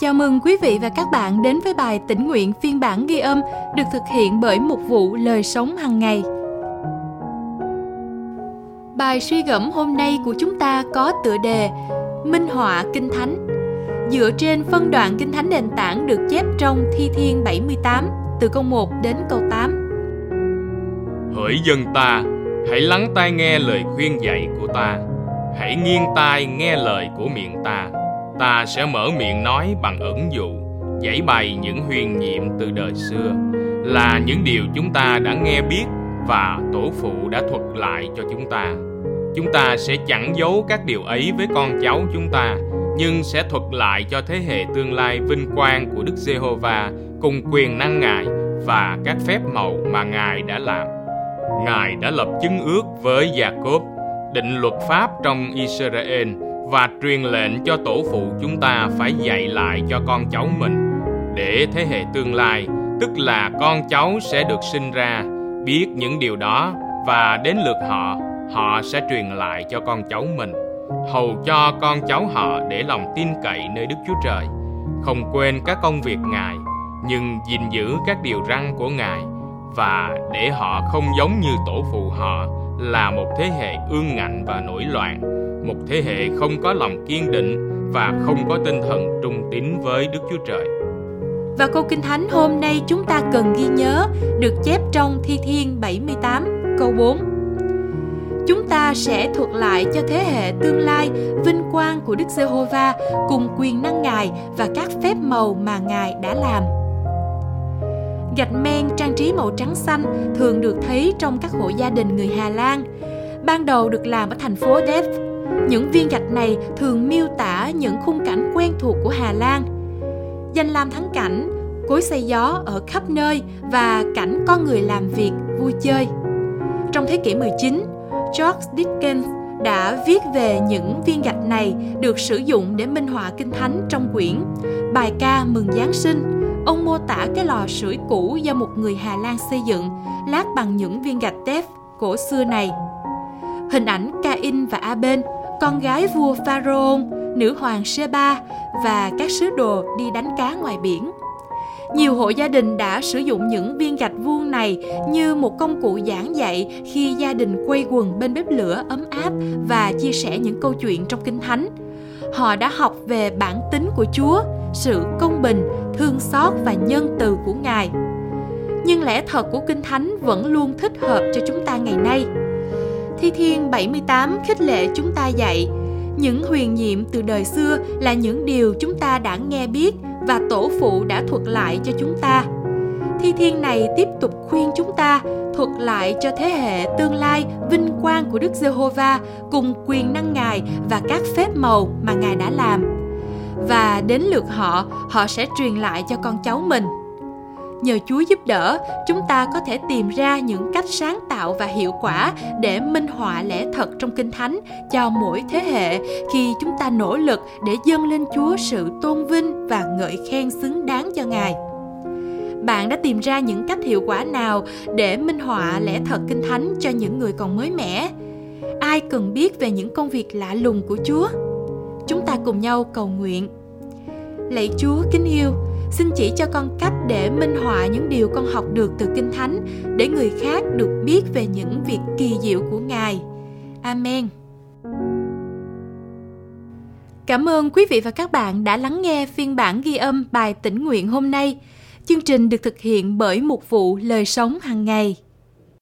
Chào mừng quý vị và các bạn đến với bài tỉnh nguyện phiên bản ghi âm được thực hiện bởi một vụ lời sống hàng ngày. Bài suy gẫm hôm nay của chúng ta có tựa đề Minh họa Kinh Thánh dựa trên phân đoạn Kinh Thánh nền tảng được chép trong Thi Thiên 78 từ câu 1 đến câu 8. Hỡi dân ta, hãy lắng tai nghe lời khuyên dạy của ta. Hãy nghiêng tai nghe lời của miệng ta ta sẽ mở miệng nói bằng ẩn dụ giải bày những huyền nhiệm từ đời xưa là những điều chúng ta đã nghe biết và tổ phụ đã thuật lại cho chúng ta chúng ta sẽ chẳng giấu các điều ấy với con cháu chúng ta nhưng sẽ thuật lại cho thế hệ tương lai vinh quang của Đức Giê-hô-va cùng quyền năng Ngài và các phép màu mà Ngài đã làm. Ngài đã lập chứng ước với Gia-cốp, định luật pháp trong Israel và truyền lệnh cho tổ phụ chúng ta phải dạy lại cho con cháu mình. Để thế hệ tương lai, tức là con cháu sẽ được sinh ra, biết những điều đó, và đến lượt họ họ sẽ truyền lại cho con cháu mình. Hầu cho con cháu họ để lòng tin cậy nơi Đức Chúa Trời. Không quên các công việc Ngài, nhưng gìn giữ các điều răn của Ngài, và để họ không giống như tổ phụ họ là một thế hệ ương ngạnh và nổi loạn, một thế hệ không có lòng kiên định và không có tinh thần trung tín với Đức Chúa Trời. Và câu Kinh Thánh hôm nay chúng ta cần ghi nhớ được chép trong Thi Thiên 78 câu 4. Chúng ta sẽ thuật lại cho thế hệ tương lai vinh quang của Đức Giê-hô-va cùng quyền năng Ngài và các phép màu mà Ngài đã làm. Gạch men trang trí màu trắng xanh thường được thấy trong các hộ gia đình người Hà Lan. Ban đầu được làm ở thành phố Delft những viên gạch này thường miêu tả những khung cảnh quen thuộc của Hà Lan. Danh lam thắng cảnh, cối xây gió ở khắp nơi và cảnh con người làm việc, vui chơi. Trong thế kỷ 19, George Dickens đã viết về những viên gạch này được sử dụng để minh họa kinh thánh trong quyển Bài ca mừng Giáng sinh. Ông mô tả cái lò sưởi cũ do một người Hà Lan xây dựng, lát bằng những viên gạch tép cổ xưa này. Hình ảnh Cain và Abel con gái vua Pharaoh, nữ hoàng Sheba và các sứ đồ đi đánh cá ngoài biển. Nhiều hộ gia đình đã sử dụng những viên gạch vuông này như một công cụ giảng dạy khi gia đình quây quần bên bếp lửa ấm áp và chia sẻ những câu chuyện trong Kinh Thánh. Họ đã học về bản tính của Chúa, sự công bình, thương xót và nhân từ của Ngài. Nhưng lẽ thật của Kinh Thánh vẫn luôn thích hợp cho chúng ta ngày nay – Thi Thiên 78 khích lệ chúng ta dạy, những huyền nhiệm từ đời xưa là những điều chúng ta đã nghe biết và tổ phụ đã thuật lại cho chúng ta. Thi Thiên này tiếp tục khuyên chúng ta thuật lại cho thế hệ tương lai vinh quang của Đức Giê-hô-va cùng quyền năng Ngài và các phép màu mà Ngài đã làm. Và đến lượt họ, họ sẽ truyền lại cho con cháu mình nhờ Chúa giúp đỡ, chúng ta có thể tìm ra những cách sáng tạo và hiệu quả để minh họa lẽ thật trong Kinh Thánh cho mỗi thế hệ khi chúng ta nỗ lực để dâng lên Chúa sự tôn vinh và ngợi khen xứng đáng cho Ngài. Bạn đã tìm ra những cách hiệu quả nào để minh họa lẽ thật Kinh Thánh cho những người còn mới mẻ? Ai cần biết về những công việc lạ lùng của Chúa? Chúng ta cùng nhau cầu nguyện. Lạy Chúa kính yêu, xin chỉ cho con cách để minh họa những điều con học được từ Kinh Thánh để người khác được biết về những việc kỳ diệu của Ngài. Amen. Cảm ơn quý vị và các bạn đã lắng nghe phiên bản ghi âm bài tĩnh nguyện hôm nay. Chương trình được thực hiện bởi một vụ lời sống hàng ngày.